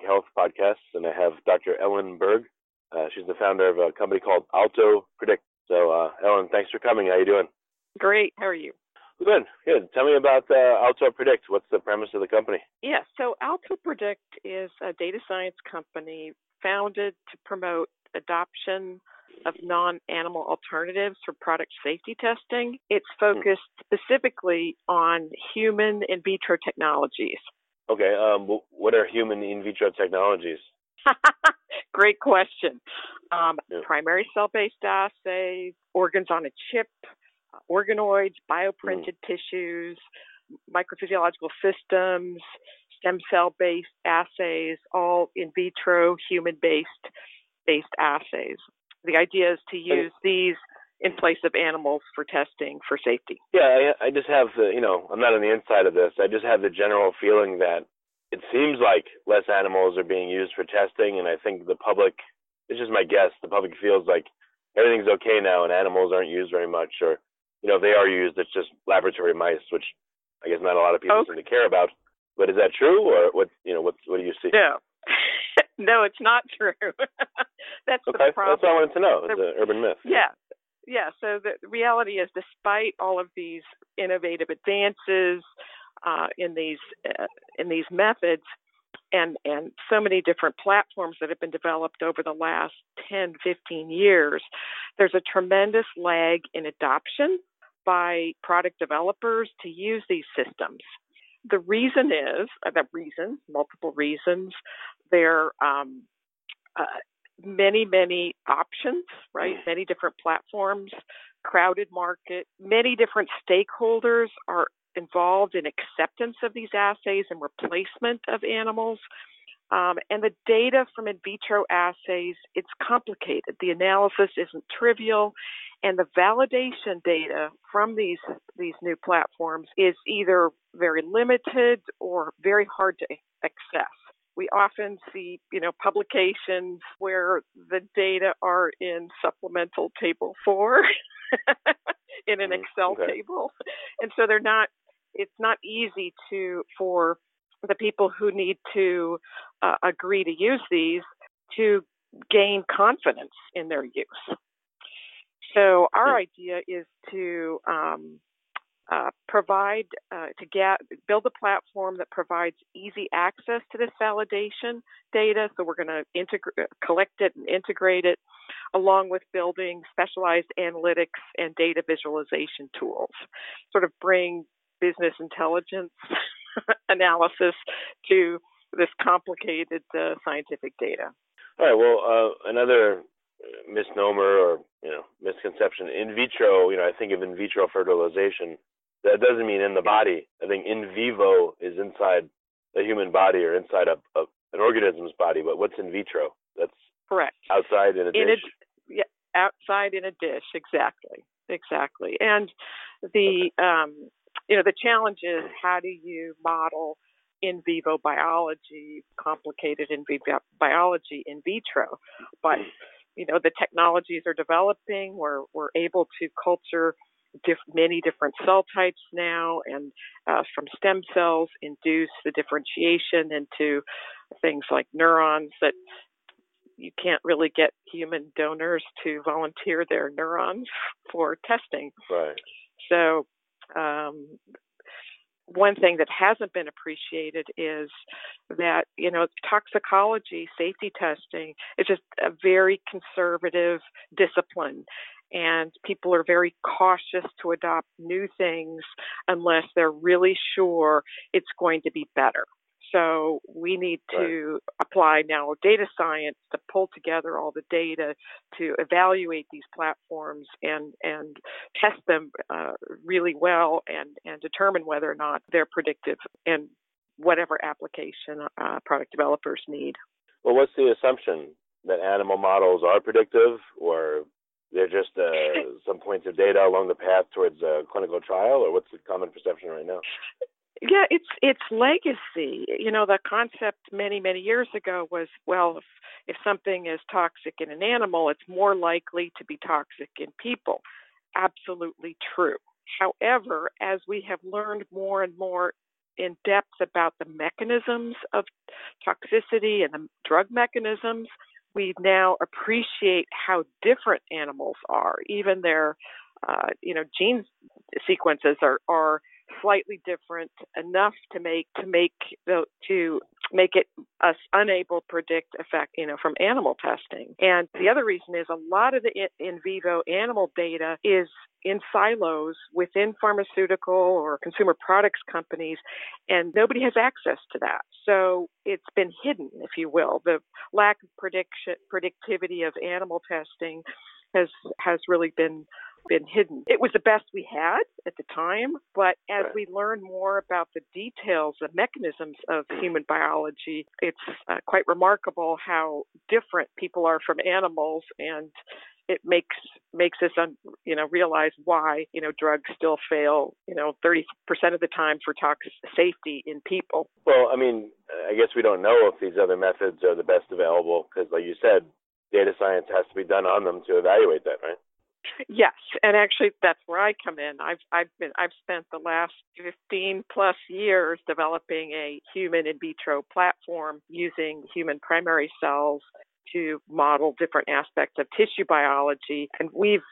Health Podcast, and I have Dr. Ellen Berg. Uh, she's the founder of a company called Alto Predict. So, uh, Ellen, thanks for coming. How are you doing? Great. How are you? Good, good. Tell me about uh, Alto Predict. What's the premise of the company? Yeah, so Alto Predict is a data science company founded to promote adoption of non animal alternatives for product safety testing. It's hmm. focused specifically on human in vitro technologies. Okay, um, what are human in vitro technologies? Great question. Um, yeah. Primary cell based assays, organs on a chip, organoids, bioprinted mm. tissues, microphysiological systems, stem cell based assays, all in vitro human based based assays. The idea is to use these in place of animals for testing for safety. Yeah, I, I just have the, you know, I'm not on the inside of this. I just have the general feeling that it seems like less animals are being used for testing, and I think the public, it's just my guess, the public feels like everything's okay now and animals aren't used very much, or you know, if they are used, it's just laboratory mice, which I guess not a lot of people okay. seem to care about. But is that true, or what? You know, what what do you see? No, no, it's not true. That's okay. the problem. That's all I wanted to know. It's an urban myth. Yeah, yeah. So the reality is, despite all of these innovative advances uh, in these uh, in these methods, and and so many different platforms that have been developed over the last 10 15 years there's a tremendous lag in adoption by product developers to use these systems. The reason is, uh, the reason, multiple reasons, there are um, uh, many, many options, right? Many different platforms, crowded market, many different stakeholders are involved in acceptance of these assays and replacement of animals. Um, and the data from in vitro assays, it's complicated. The analysis isn't trivial, and the validation data from these these new platforms is either very limited or very hard to access. We often see, you know, publications where the data are in supplemental table four in an mm-hmm. Excel okay. table, and so they're not. It's not easy to for the people who need to uh, agree to use these to gain confidence in their use. So our idea is to um, uh, provide uh, to get build a platform that provides easy access to this validation data. So we're going to integrate, collect it, and integrate it, along with building specialized analytics and data visualization tools. Sort of bring business intelligence analysis to this complicated uh, scientific data. All right. Well, uh, another misnomer or you know misconception in vitro. You know, I think of in vitro fertilization. That doesn't mean in the body. I think in vivo is inside the human body or inside a, a an organism's body. But what's in vitro? That's correct. Outside in a in dish. A, yeah, outside in a dish. Exactly. Exactly. And the okay. um, you know, the challenge is how do you model in vivo biology, complicated in vivo biology in vitro? But you know the technologies are developing. We're we're able to culture diff- many different cell types now, and uh, from stem cells induce the differentiation into things like neurons that you can't really get human donors to volunteer their neurons for testing. Right. So um, one thing that hasn't been appreciated is that you know toxicology safety testing is just a very conservative discipline and people are very cautious to adopt new things unless they're really sure it's going to be better so we need to right. apply now data science to pull together all the data to evaluate these platforms and and test them uh, really well and and determine whether or not they're predictive in whatever application uh, product developers need. Well, what's the assumption that animal models are predictive, or they're just uh, some points of data along the path towards a clinical trial, or what's the common perception right now? Yeah, it's it's legacy. You know, the concept many many years ago was well, if if something is toxic in an animal, it's more likely to be toxic in people. Absolutely true. However, as we have learned more and more in depth about the mechanisms of toxicity and the drug mechanisms, we now appreciate how different animals are. Even their, uh, you know, gene sequences are are slightly different enough to make to make the to make it us unable to predict effect you know from animal testing. And the other reason is a lot of the in vivo animal data is in silos within pharmaceutical or consumer products companies and nobody has access to that. So it's been hidden if you will. The lack of prediction predictivity of animal testing has has really been been hidden. It was the best we had at the time, but as we learn more about the details, the mechanisms of human biology, it's uh, quite remarkable how different people are from animals and it makes makes us un, you know realize why you know drugs still fail you know 30% of the time for toxic safety in people. Well, I mean, I guess we don't know if these other methods are the best available because, like you said, data science has to be done on them to evaluate that, right? Yes, and actually that's where I come in. I've I've been I've spent the last 15 plus years developing a human in vitro platform using human primary cells to model different aspects of tissue biology. And we've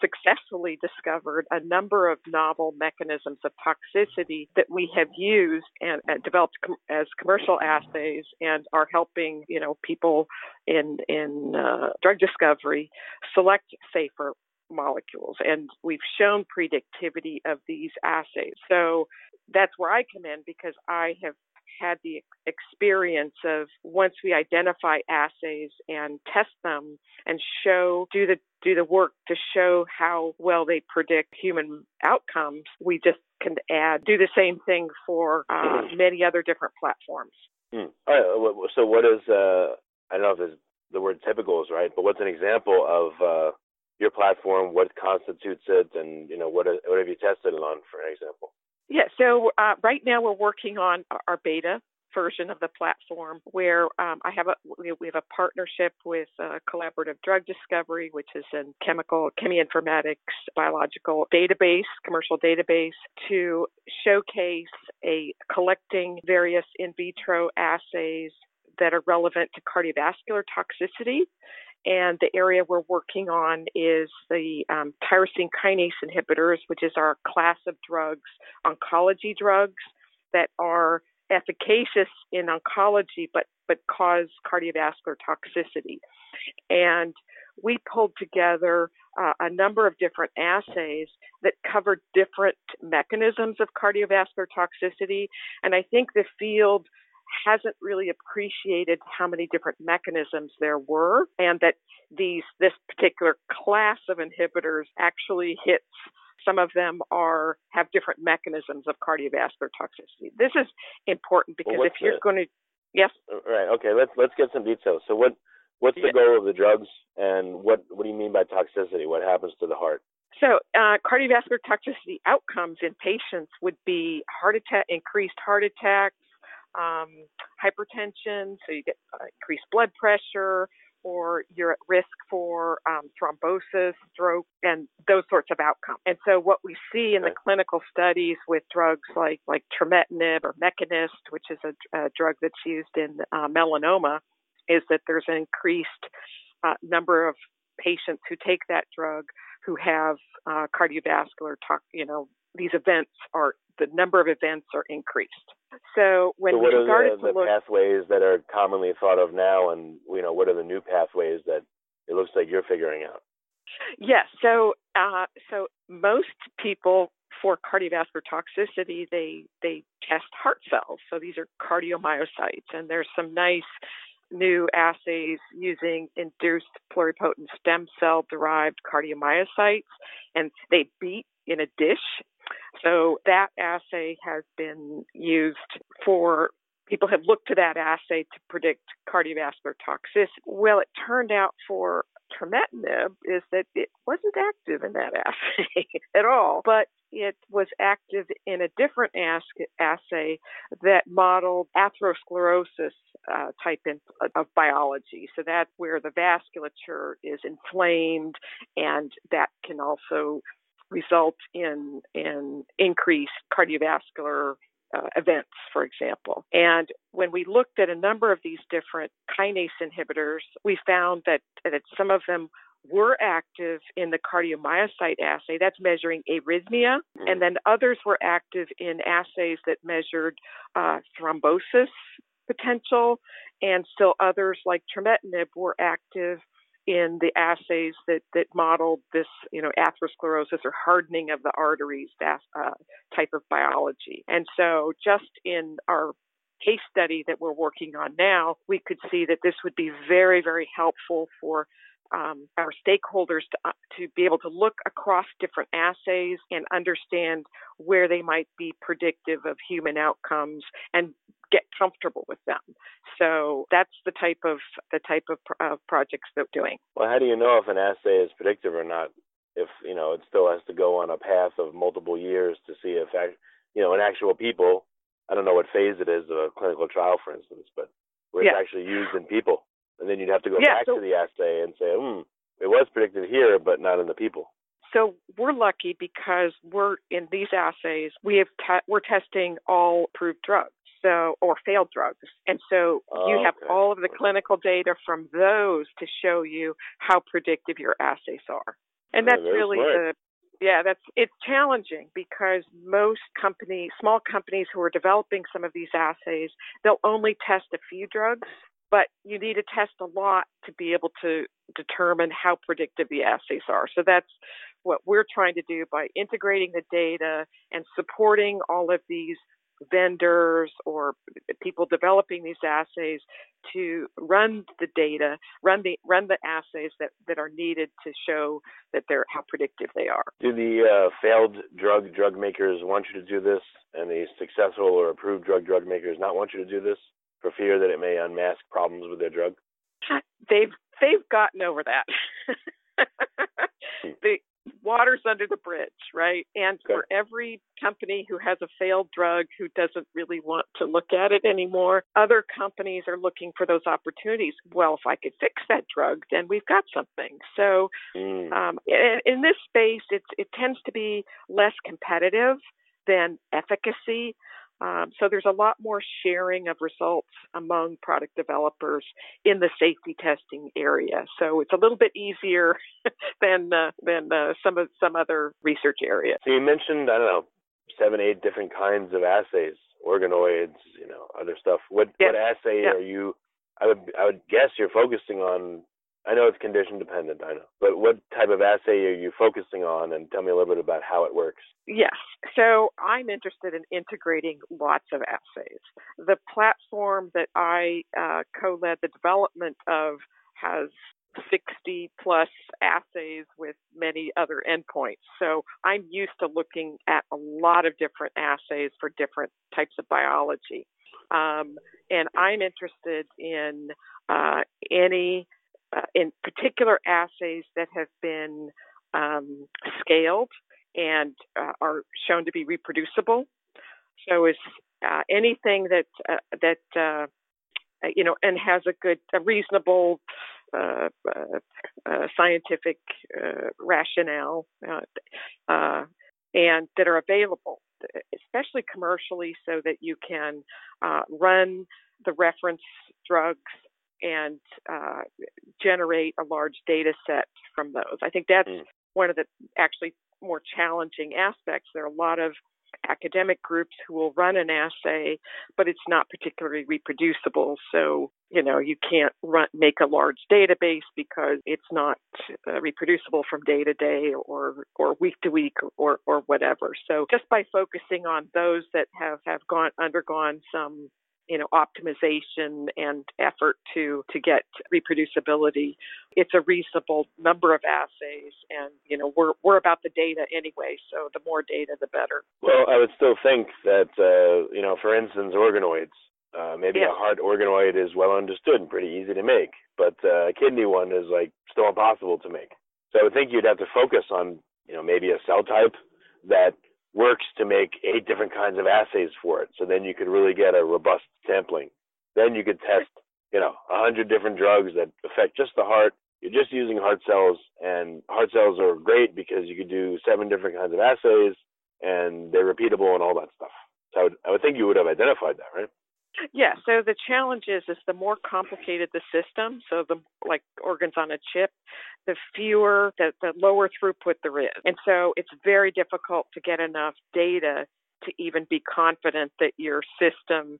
successfully discovered a number of novel mechanisms of toxicity that we have used and, and developed com- as commercial assays and are helping, you know, people in, in uh, drug discovery select safer molecules. And we've shown predictivity of these assays. So that's where I come in because I have had the experience of once we identify assays and test them and show do the do the work to show how well they predict human outcomes, we just can add do the same thing for uh, many other different platforms. Mm. All right. So what is uh, I don't know if the word typical is right, but what's an example of uh, your platform? What constitutes it, and you know what what have you tested it on, for example? Yeah, so uh, right now we're working on our beta version of the platform where um, I have a we have a partnership with uh, Collaborative Drug Discovery, which is a chemical cheminformatics biological database, commercial database, to showcase a collecting various in vitro assays that are relevant to cardiovascular toxicity and the area we're working on is the um, tyrosine kinase inhibitors, which is our class of drugs, oncology drugs that are efficacious in oncology but, but cause cardiovascular toxicity. And we pulled together uh, a number of different assays that cover different mechanisms of cardiovascular toxicity. And I think the field hasn't really appreciated how many different mechanisms there were and that these this particular class of inhibitors actually hits some of them are have different mechanisms of cardiovascular toxicity. This is important because well, if you're the, going to yes right okay let's let's get some details. So what what's the goal of the drugs and what what do you mean by toxicity? What happens to the heart? So, uh, cardiovascular toxicity outcomes in patients would be heart attack, increased heart attacks, um, hypertension, so you get uh, increased blood pressure, or you're at risk for um, thrombosis, stroke, and those sorts of outcomes. And so, what we see in the clinical studies with drugs like like trametinib or Mekinist, which is a, a drug that's used in uh, melanoma, is that there's an increased uh, number of patients who take that drug who have uh, cardiovascular, talk, you know, these events are the number of events are increased. So when so what we started are the, to the look, pathways that are commonly thought of now, and you know, what are the new pathways that it looks like you're figuring out? Yes. So uh, so most people for cardiovascular toxicity, they they test heart cells. So these are cardiomyocytes, and there's some nice new assays using induced pluripotent stem cell derived cardiomyocytes, and they beat in a dish. So that assay has been used for people have looked to that assay to predict cardiovascular toxicity. Well, it turned out for trametinib is that it wasn't active in that assay at all, but it was active in a different assay that modeled atherosclerosis uh, type in, of biology. So that's where the vasculature is inflamed, and that can also result in in increased cardiovascular uh, events, for example. And when we looked at a number of these different kinase inhibitors, we found that, that some of them were active in the cardiomyocyte assay, that's measuring arrhythmia, mm-hmm. and then others were active in assays that measured uh, thrombosis potential, and still others like trametinib were active in the assays that, that modeled this, you know, atherosclerosis or hardening of the arteries uh, type of biology. And so, just in our case study that we're working on now, we could see that this would be very, very helpful for um, our stakeholders to, uh, to be able to look across different assays and understand where they might be predictive of human outcomes and get comfortable with them. So that's the type of the type of uh, projects that we're doing. Well, how do you know if an assay is predictive or not? If you know it still has to go on a path of multiple years to see if you know in actual people. I don't know what phase it is of a clinical trial, for instance, but where it's actually used in people, and then you'd have to go yeah, back so, to the assay and say, hmm, it was predicted here, but not in the people. So we're lucky because we're in these assays. We have te- we're testing all approved drugs so or failed drugs. And so oh, you have all of the clinical data from those to show you how predictive your assays are. And that's yeah, really smart. the yeah, that's it's challenging because most companies, small companies who are developing some of these assays, they'll only test a few drugs, but you need to test a lot to be able to determine how predictive the assays are. So that's what we're trying to do by integrating the data and supporting all of these vendors or people developing these assays to run the data, run the run the assays that, that are needed to show that they're how predictive they are. Do the uh, failed drug drug makers want you to do this, and the successful or approved drug drug makers not want you to do this for fear that it may unmask problems with their drug? They've they've gotten over that. The water's under the bridge, right? And okay. for every company who has a failed drug who doesn't really want to look at it anymore, other companies are looking for those opportunities. Well, if I could fix that drug, then we've got something. So, mm. um, in, in this space, it's, it tends to be less competitive than efficacy. Um, so there's a lot more sharing of results among product developers in the safety testing area. So it's a little bit easier than uh, than uh, some of some other research areas. So you mentioned I don't know seven eight different kinds of assays, organoids, you know, other stuff. What yes. what assay are you? I would I would guess you're focusing on I know it's condition dependent, I know. But what type of assay are you focusing on and tell me a little bit about how it works? Yes. So I'm interested in integrating lots of assays. The platform that I uh, co led the development of has 60 plus assays with many other endpoints. So I'm used to looking at a lot of different assays for different types of biology. Um, and I'm interested in uh, any uh, in particular assays that have been um, scaled and uh, are shown to be reproducible. So, is uh, anything that uh, that uh, you know and has a good, a reasonable uh, scientific rationale and that are available, especially commercially, so that you can run the reference drugs and uh, generate a large data set from those. I think that's mm. one of the actually more challenging aspects. There are a lot of academic groups who will run an assay, but it's not particularly reproducible. So, you know, you can't run, make a large database because it's not uh, reproducible from day to day or, or week to week or, or whatever. So just by focusing on those that have, have gone, undergone some you know optimization and effort to to get reproducibility. It's a reasonable number of assays and you know we're we're about the data anyway so the more data the better. Well i would still think that uh, you know for instance organoids uh, maybe a heart organoid is well understood and pretty easy to make but uh, a kidney one is like still impossible to make. So i would think you'd have to focus on you know maybe a cell type that works to make eight different kinds of assays for it. So then you could really get a robust sampling. Then you could test, you know, a hundred different drugs that affect just the heart. You're just using heart cells, and heart cells are great because you could do seven different kinds of assays, and they're repeatable and all that stuff. So I would, I would think you would have identified that, right? Yeah. So the challenge is, is the more complicated the system, so the like organs on a chip, the fewer, the, the lower throughput there is. And so it's very difficult to get enough data to even be confident that your system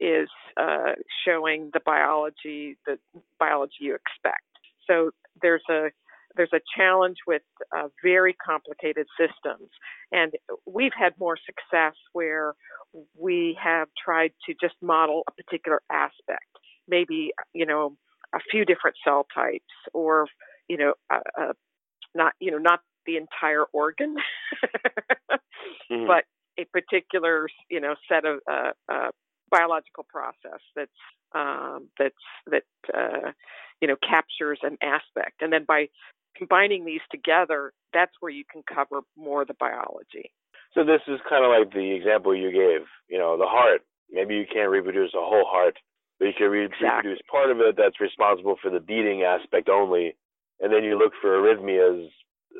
is uh, showing the biology, the biology you expect. So there's a there's a challenge with uh, very complicated systems, and we've had more success where we have tried to just model a particular aspect, maybe you know a few different cell types, or you know, uh, uh, not you know not the entire organ, mm-hmm. but a particular you know set of uh, uh, biological process that's um, that's that uh, you know captures an aspect, and then by combining these together, that's where you can cover more of the biology. So this is kind of like the example you gave. You know, the heart. Maybe you can't reproduce a whole heart, but you can reproduce exactly. part of it that's responsible for the beating aspect only, and then you look for arrhythmias,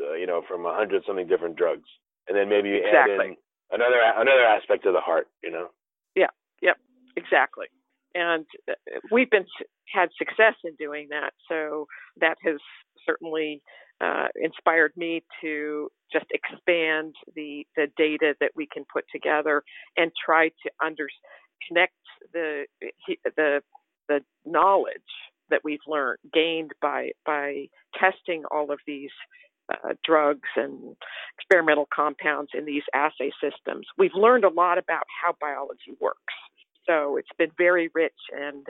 uh, you know, from a hundred something different drugs, and then maybe you exactly. add in another another aspect of the heart, you know. Yeah. Yep. Exactly. And uh, we've been had success in doing that, so that has certainly uh, inspired me to just expand the the data that we can put together and try to under connect the the the knowledge that we've learned gained by by testing all of these uh, drugs and experimental compounds in these assay systems. We've learned a lot about how biology works. So it's been very rich and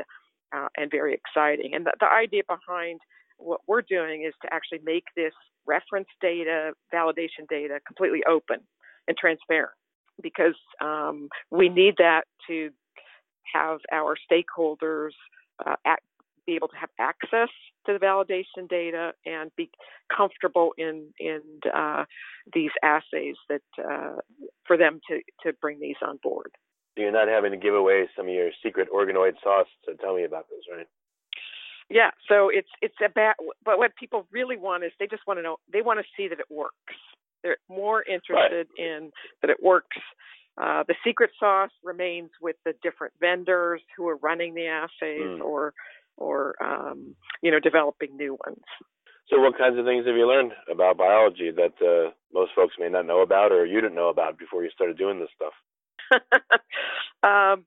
uh, and very exciting. And the, the idea behind what we're doing is to actually make this reference data, validation data, completely open and transparent because um, we need that to have our stakeholders uh, act, be able to have access to the validation data and be comfortable in in uh, these assays that uh, for them to to bring these on board. So you're not having to give away some of your secret organoid sauce. So tell me about this, right? Yeah, so it's it's about but what people really want is they just want to know they want to see that it works. They're more interested right. in that it works. Uh, the secret sauce remains with the different vendors who are running the assays mm. or or um, you know developing new ones. So, what kinds of things have you learned about biology that uh, most folks may not know about, or you didn't know about before you started doing this stuff? um,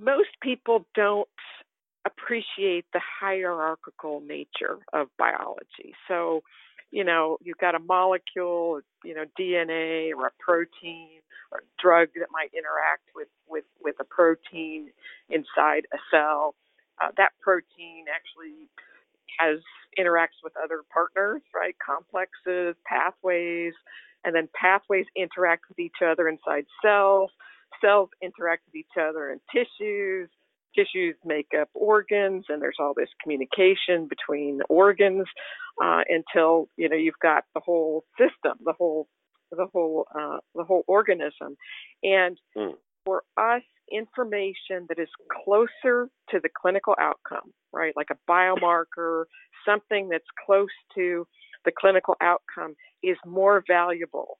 most people don't appreciate the hierarchical nature of biology. So, you know, you've got a molecule, you know, DNA or a protein or a drug that might interact with with with a protein inside a cell uh, that protein actually has interacts with other partners, right? Complexes, pathways, and then pathways interact with each other inside cells. Cells interact with each other in tissues. Tissues make up organs, and there's all this communication between organs uh, until you know you've got the whole system, the whole the whole uh, the whole organism. And mm. for us information that is closer to the clinical outcome, right? Like a biomarker, something that's close to the clinical outcome is more valuable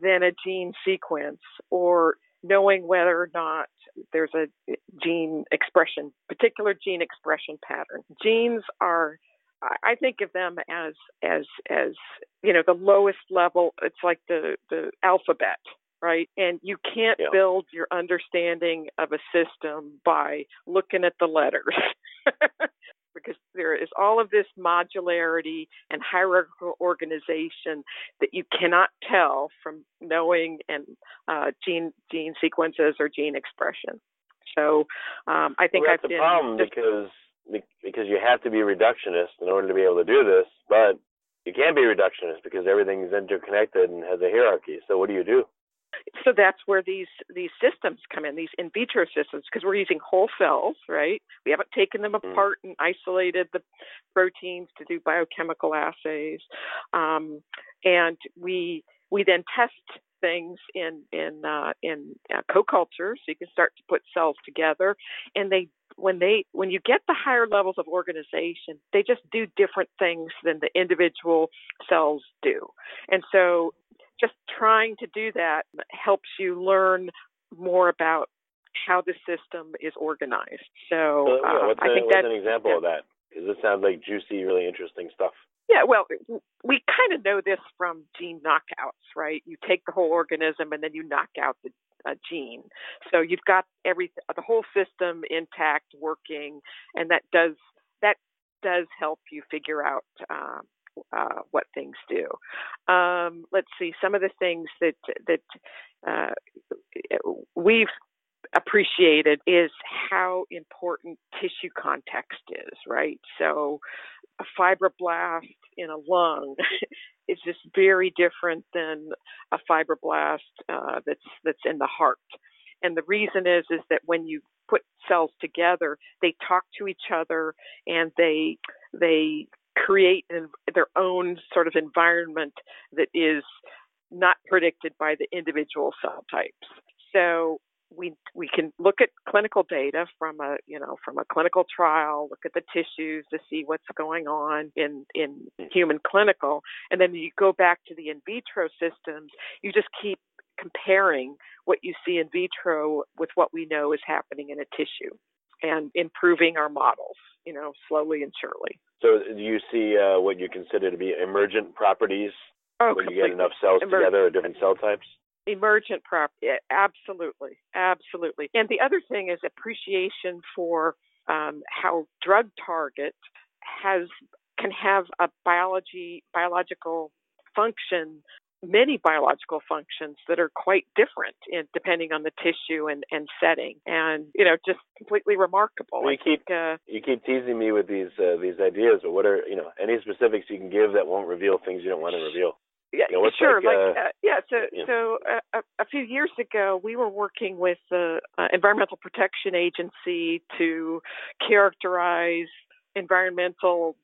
than a gene sequence or knowing whether or not there's a gene expression, particular gene expression pattern. Genes are I think of them as as as you know the lowest level. It's like the the alphabet, right? And you can't yeah. build your understanding of a system by looking at the letters. because there is all of this modularity and hierarchical organization that you cannot tell from knowing and uh, gene gene sequences or gene expression. So um, I think well, that's I've the problem just, because because you have to be reductionist in order to be able to do this, but you can't be reductionist because everything is interconnected and has a hierarchy. So what do you do? So that's where these these systems come in, these in vitro systems, because we're using whole cells, right? We haven't taken them mm. apart and isolated the proteins to do biochemical assays, um, and we we then test things in in uh, in uh, co-culture, so you can start to put cells together, and they when they when you get the higher levels of organization, they just do different things than the individual cells do, and so just trying to do that helps you learn more about how the system is organized. So, yeah, uh, I think that's an example yeah. of that because this sounds like juicy, really interesting stuff. Yeah, well, we kind of know this from gene knockouts, right? You take the whole organism and then you knock out the a gene. So you've got every the whole system intact, working, and that does that does help you figure out um, uh, what things do. Um, let's see some of the things that that uh, we've appreciated is how important tissue context is, right? So a fibroblast in a lung is just very different than a fibroblast uh, that's that's in the heart. And the reason is is that when you put cells together, they talk to each other and they they create an, their own sort of environment that is not predicted by the individual cell types. So we we can look at clinical data from a you know from a clinical trial, look at the tissues to see what's going on in in human clinical, and then you go back to the in vitro systems. You just keep comparing what you see in vitro with what we know is happening in a tissue, and improving our models. You know, slowly and surely. So, do you see uh, what you consider to be emergent properties oh, when you get enough cells Emer- together or different cell types? Emergent property, absolutely, absolutely. And the other thing is appreciation for um, how drug target has can have a biology biological function many biological functions that are quite different in, depending on the tissue and, and setting, and you know, just completely remarkable. You keep think, uh, you keep teasing me with these uh, these ideas, but what are you know any specifics you can give that won't reveal things you don't want to reveal? Yeah, you know, sure. Like, like uh, uh, yeah, so so uh, a, a, few years ago, we were working with the uh, Environmental Protection Agency to characterize environmental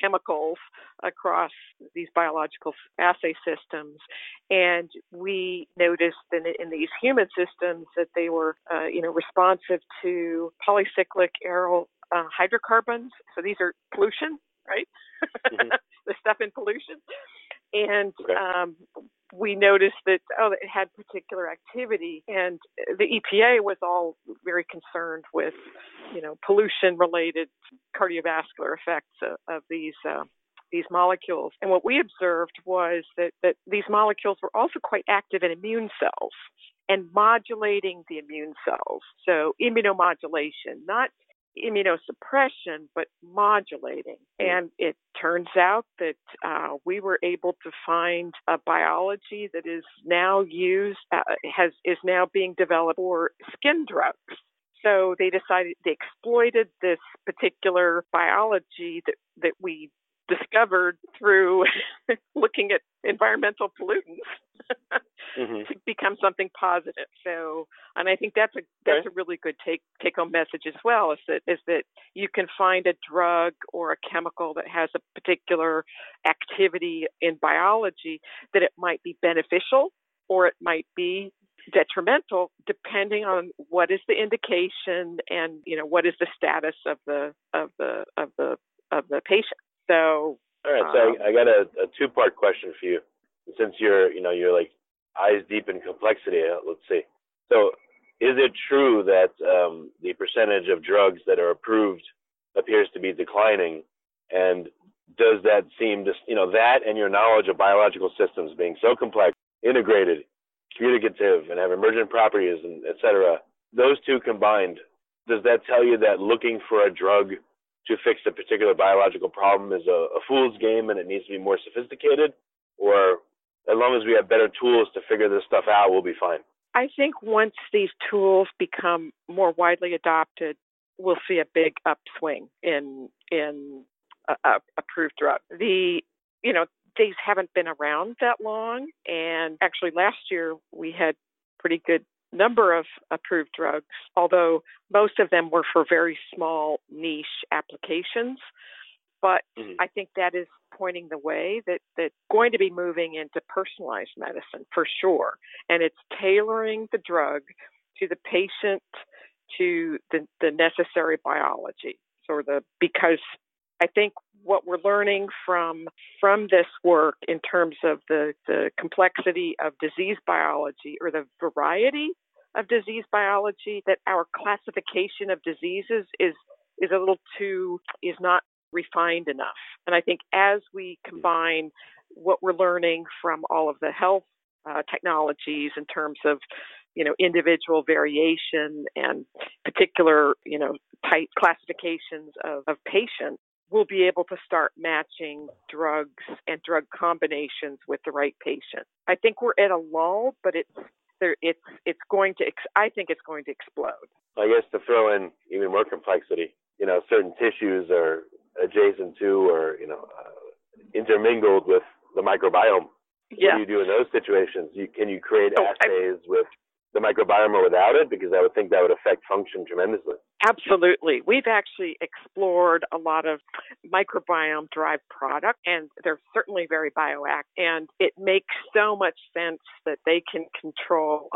chemicals across these biological assay systems. And we noticed in, in these human systems that they were, uh, you know, responsive to polycyclic aryl uh, hydrocarbons. So these are pollution, right? Mm-hmm. the stuff in pollution. And okay. um, we noticed that oh it had particular activity. And the EPA was all very concerned with you know pollution related cardiovascular effects of, of these uh, these molecules. And what we observed was that that these molecules were also quite active in immune cells and modulating the immune cells. So immunomodulation not immunosuppression, but modulating. Hmm. And it turns out that uh, we were able to find a biology that is now used, uh, has is now being developed for skin drugs. So they decided they exploited this particular biology that that we discovered through looking at environmental pollutants mm-hmm. to become something positive. So, and I think that's a that's a really good take take home message as well. Is that is that you can find a drug or a chemical that has a particular activity in biology that it might be beneficial or it might be detrimental depending on what is the indication and you know what is the status of the of the of the of the patient. So all right, so um, I, I got a, a two part question for you. Since you're you know you're like eyes deep in complexity, uh, let's see. So is it true that um, the percentage of drugs that are approved appears to be declining? And does that seem to, you know, that and your knowledge of biological systems being so complex, integrated, communicative, and have emergent properties, and et cetera, those two combined, does that tell you that looking for a drug to fix a particular biological problem is a, a fool's game and it needs to be more sophisticated? Or as long as we have better tools to figure this stuff out, we'll be fine? I think once these tools become more widely adopted, we'll see a big upswing in in uh, uh, approved drugs. The you know these haven't been around that long, and actually last year we had pretty good number of approved drugs, although most of them were for very small niche applications. But mm-hmm. I think that is pointing the way that that's going to be moving into personalized medicine for sure. And it's tailoring the drug to the patient to the, the necessary biology or the because I think what we're learning from from this work in terms of the, the complexity of disease biology or the variety of disease biology that our classification of diseases is is a little too is not refined enough. And I think as we combine what we're learning from all of the health uh, technologies in terms of you know individual variation and particular you know type classifications of, of patients we'll be able to start matching drugs and drug combinations with the right patient i think we're at a lull but it's there it's it's going to i think it's going to explode i guess to throw in even more complexity you know certain tissues are adjacent to or you know uh, intermingled with the microbiome. Yeah. What do you do in those situations? You, can you create oh, assays I, with the microbiome or without it? Because I would think that would affect function tremendously. Absolutely. We've actually explored a lot of microbiome derived products, and they're certainly very bioactive. And it makes so much sense that they can control.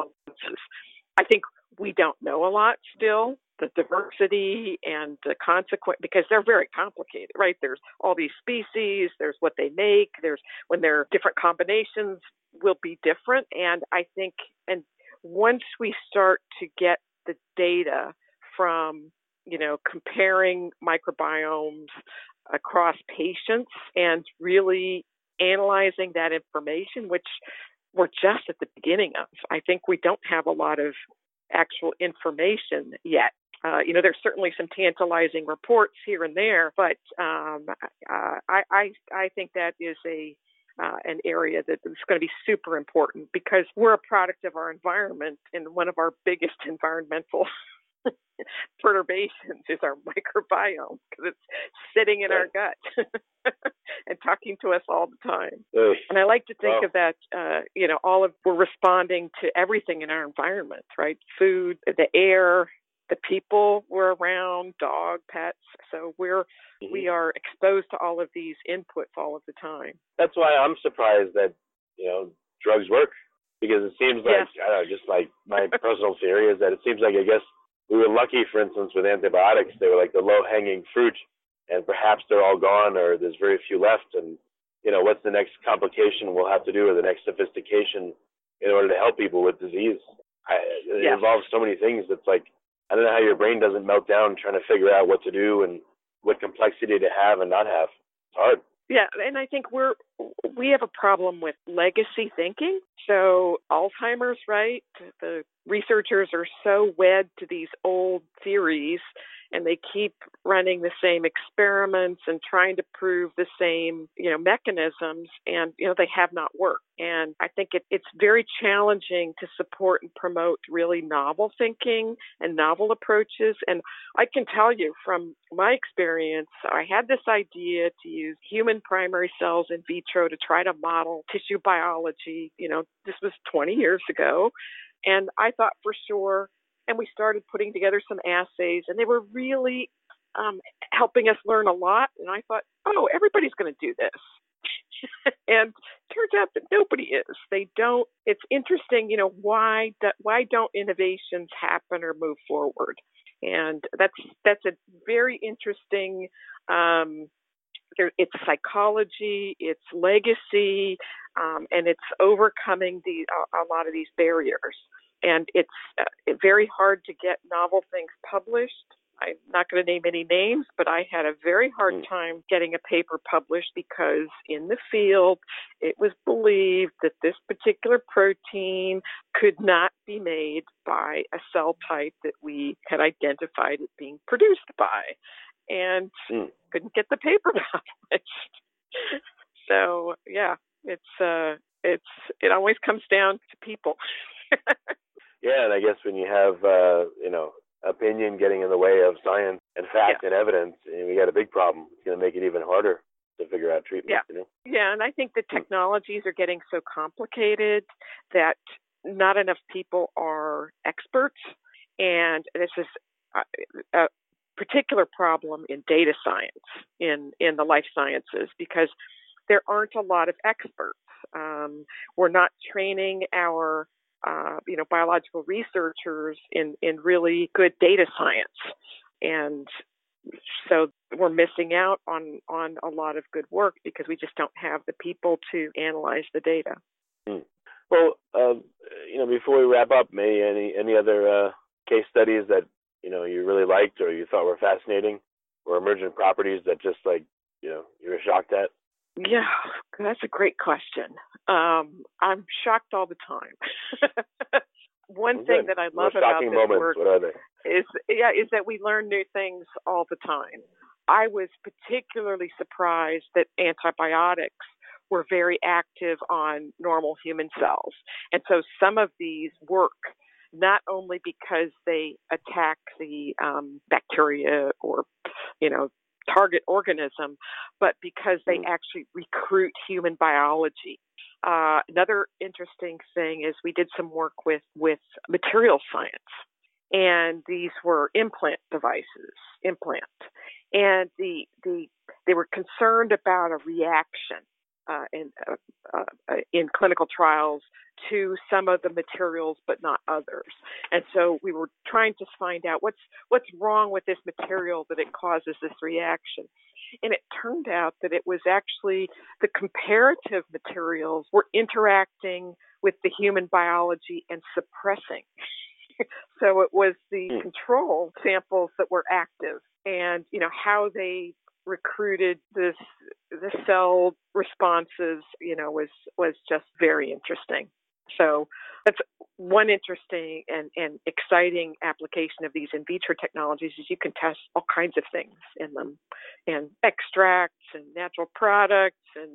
I think we don't know a lot still the diversity and the consequent because they're very complicated, right? There's all these species, there's what they make, there's when they're different combinations will be different. And I think, and once we start to get the data from, you know, comparing microbiomes across patients and really analyzing that information, which we're just at the beginning of. I think we don't have a lot of actual information yet. Uh, you know, there's certainly some tantalizing reports here and there, but um, uh, I, I, I think that is a uh, an area that is going to be super important because we're a product of our environment, and one of our biggest environmental perturbations is our microbiome because it's sitting in our gut and talking to us all the time. And I like to think of that, uh, you know, all of we're responding to everything in our environment, right? Food, the air, the people we're around, dog, pets. So we're mm-hmm. we are exposed to all of these inputs all of the time. That's why I'm surprised that you know drugs work because it seems like yes. I don't know, just like my personal theory is that it seems like I guess we were lucky, for instance, with antibiotics. They were like the low hanging fruit, and perhaps they're all gone or there's very few left. And you know, what's the next complication we'll have to do or the next sophistication in order to help people with disease? I, it yes. involves so many things. It's like I don't know how your brain doesn't melt down trying to figure out what to do and what complexity to have and not have. It's hard. Yeah, and I think we're we have a problem with legacy thinking. So Alzheimer's, right? The researchers are so wed to these old theories and they keep running the same experiments and trying to prove the same, you know, mechanisms and you know they have not worked. And I think it, it's very challenging to support and promote really novel thinking and novel approaches. And I can tell you from my experience, I had this idea to use human primary cells in vitro to try to model tissue biology. You know, this was 20 years ago. And I thought for sure and we started putting together some assays, and they were really um, helping us learn a lot. And I thought, oh, everybody's going to do this. and turns out that nobody is. They don't. It's interesting, you know, why that why don't innovations happen or move forward? And that's that's a very interesting. Um, it's psychology, it's legacy, um, and it's overcoming the a, a lot of these barriers. And it's uh, very hard to get novel things published I'm not going to name any names, but I had a very hard mm. time getting a paper published because in the field it was believed that this particular protein could not be made by a cell type that we had identified it being produced by and mm. couldn't get the paper published. so yeah, it's uh it's it always comes down to people. yeah, and I guess when you have uh, you know opinion getting in the way of science and fact yeah. and evidence, and we got a big problem. It's going to make it even harder to figure out treatment. Yeah, you know? yeah, and I think the hmm. technologies are getting so complicated that not enough people are experts, and this is a, a particular problem in data science in in the life sciences because there aren't a lot of experts. Um, we're not training our uh, you know, biological researchers in, in really good data science. And so we're missing out on, on a lot of good work because we just don't have the people to analyze the data. Hmm. Well, uh, you know, before we wrap up, may any any other uh, case studies that you know you really liked or you thought were fascinating, or emergent properties that just like you know you were shocked at? Yeah, that's a great question. Um, I'm shocked all the time. One well, thing that I love about this moments. work is yeah is that we learn new things all the time. I was particularly surprised that antibiotics were very active on normal human cells, and so some of these work not only because they attack the um, bacteria or you know target organism, but because they mm. actually recruit human biology. Uh, another interesting thing is we did some work with with material science, and these were implant devices, implant, and the the they were concerned about a reaction uh, in uh, uh, in clinical trials to some of the materials but not others. And so we were trying to find out what's what's wrong with this material that it causes this reaction. And it turned out that it was actually the comparative materials were interacting with the human biology and suppressing. so it was the hmm. control samples that were active and you know how they recruited this the cell responses you know was was just very interesting. So that's one interesting and, and exciting application of these in vitro technologies is you can test all kinds of things in them and extracts and natural products and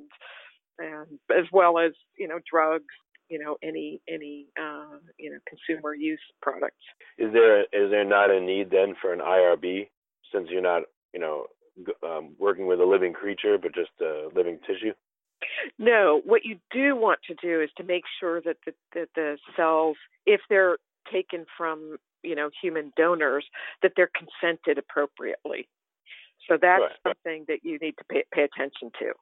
and as well as you know drugs you know any any uh, you know consumer use products. Is there is there not a need then for an IRB since you're not you know um, working with a living creature but just a living tissue no, what you do want to do is to make sure that the, that the cells, if they're taken from you know human donors, that they're consented appropriately. So that's right. something that you need to pay, pay attention to.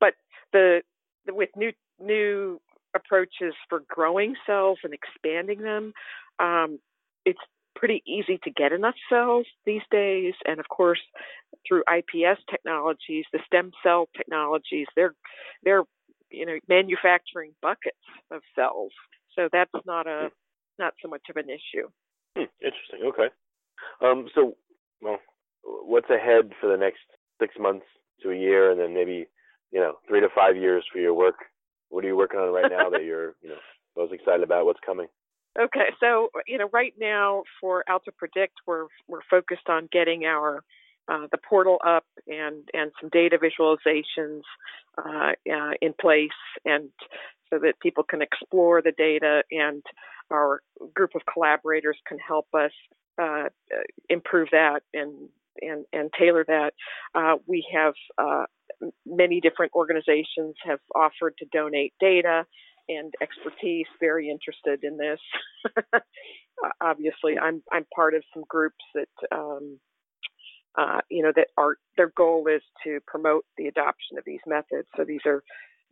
But the, the with new new approaches for growing cells and expanding them, um, it's pretty easy to get enough cells these days. And of course, through IPS technologies, the stem cell technologies, they're they're you know manufacturing buckets of cells. So that's not a not so much of an issue. Hmm, interesting. Okay. Um, so, well, what's ahead for the next six months to a year, and then maybe you know three to five years for your work? What are you working on right now that you're you know most excited about? What's coming? Okay, so you know, right now for Alto Predict, we're we're focused on getting our uh, the portal up and and some data visualizations uh, uh, in place, and so that people can explore the data, and our group of collaborators can help us uh, improve that and and and tailor that. Uh, we have uh, many different organizations have offered to donate data and expertise very interested in this. Obviously, I'm I'm part of some groups that um, uh, you know that are their goal is to promote the adoption of these methods. So these are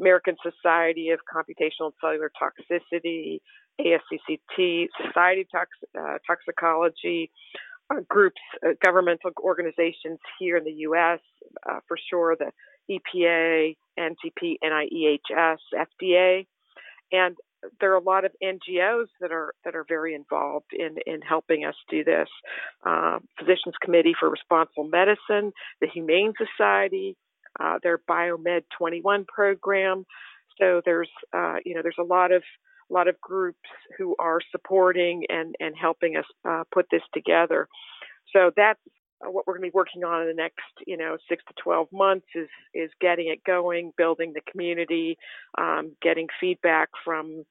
American Society of Computational and Cellular Toxicity, ASCCT, Society of Tox, uh, Toxicology, uh, groups, uh, governmental organizations here in the U.S. Uh, for sure, the EPA, NTP, NIEHS, FDA, and there are a lot of NGOs that are that are very involved in in helping us do this. Uh, Physicians Committee for Responsible Medicine, the Humane Society, uh, their Biomed 21 program. So there's uh, you know there's a lot of a lot of groups who are supporting and and helping us uh, put this together. So that's what we're going to be working on in the next, you know, six to 12 months is is getting it going, building the community, um, getting feedback from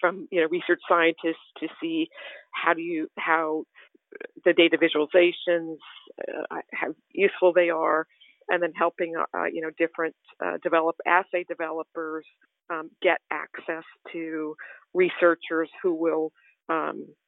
from you know research scientists to see how do you how the data visualizations uh, how useful they are, and then helping uh, you know different uh, develop assay developers um, get access to researchers who will um, uh,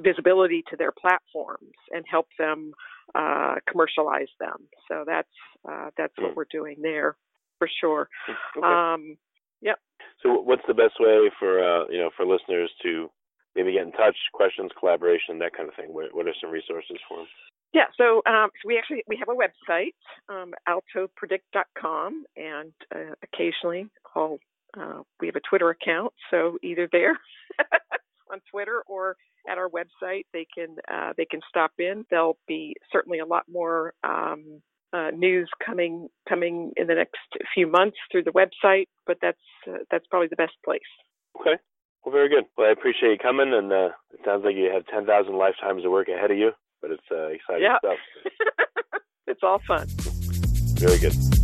visibility to their platforms and help them uh, commercialize them. So that's uh, that's what hmm. we're doing there for sure. Okay. Um, yep. So what's the best way for uh, you know for listeners to maybe get in touch, questions, collaboration, that kind of thing? What, what are some resources for them? Yeah, so, um, so we actually we have a website, um, altopredict.com, and uh, occasionally I'll, uh, we have a Twitter account. So either there on Twitter or at our website. They can uh, they can stop in. There'll be certainly a lot more um, uh, news coming coming in the next few months through the website, but that's uh, that's probably the best place. Okay. Well, very good. Well, I appreciate you coming, and uh, it sounds like you have ten thousand lifetimes of work ahead of you, but it's uh, exciting yeah. stuff. it's all fun. Very good.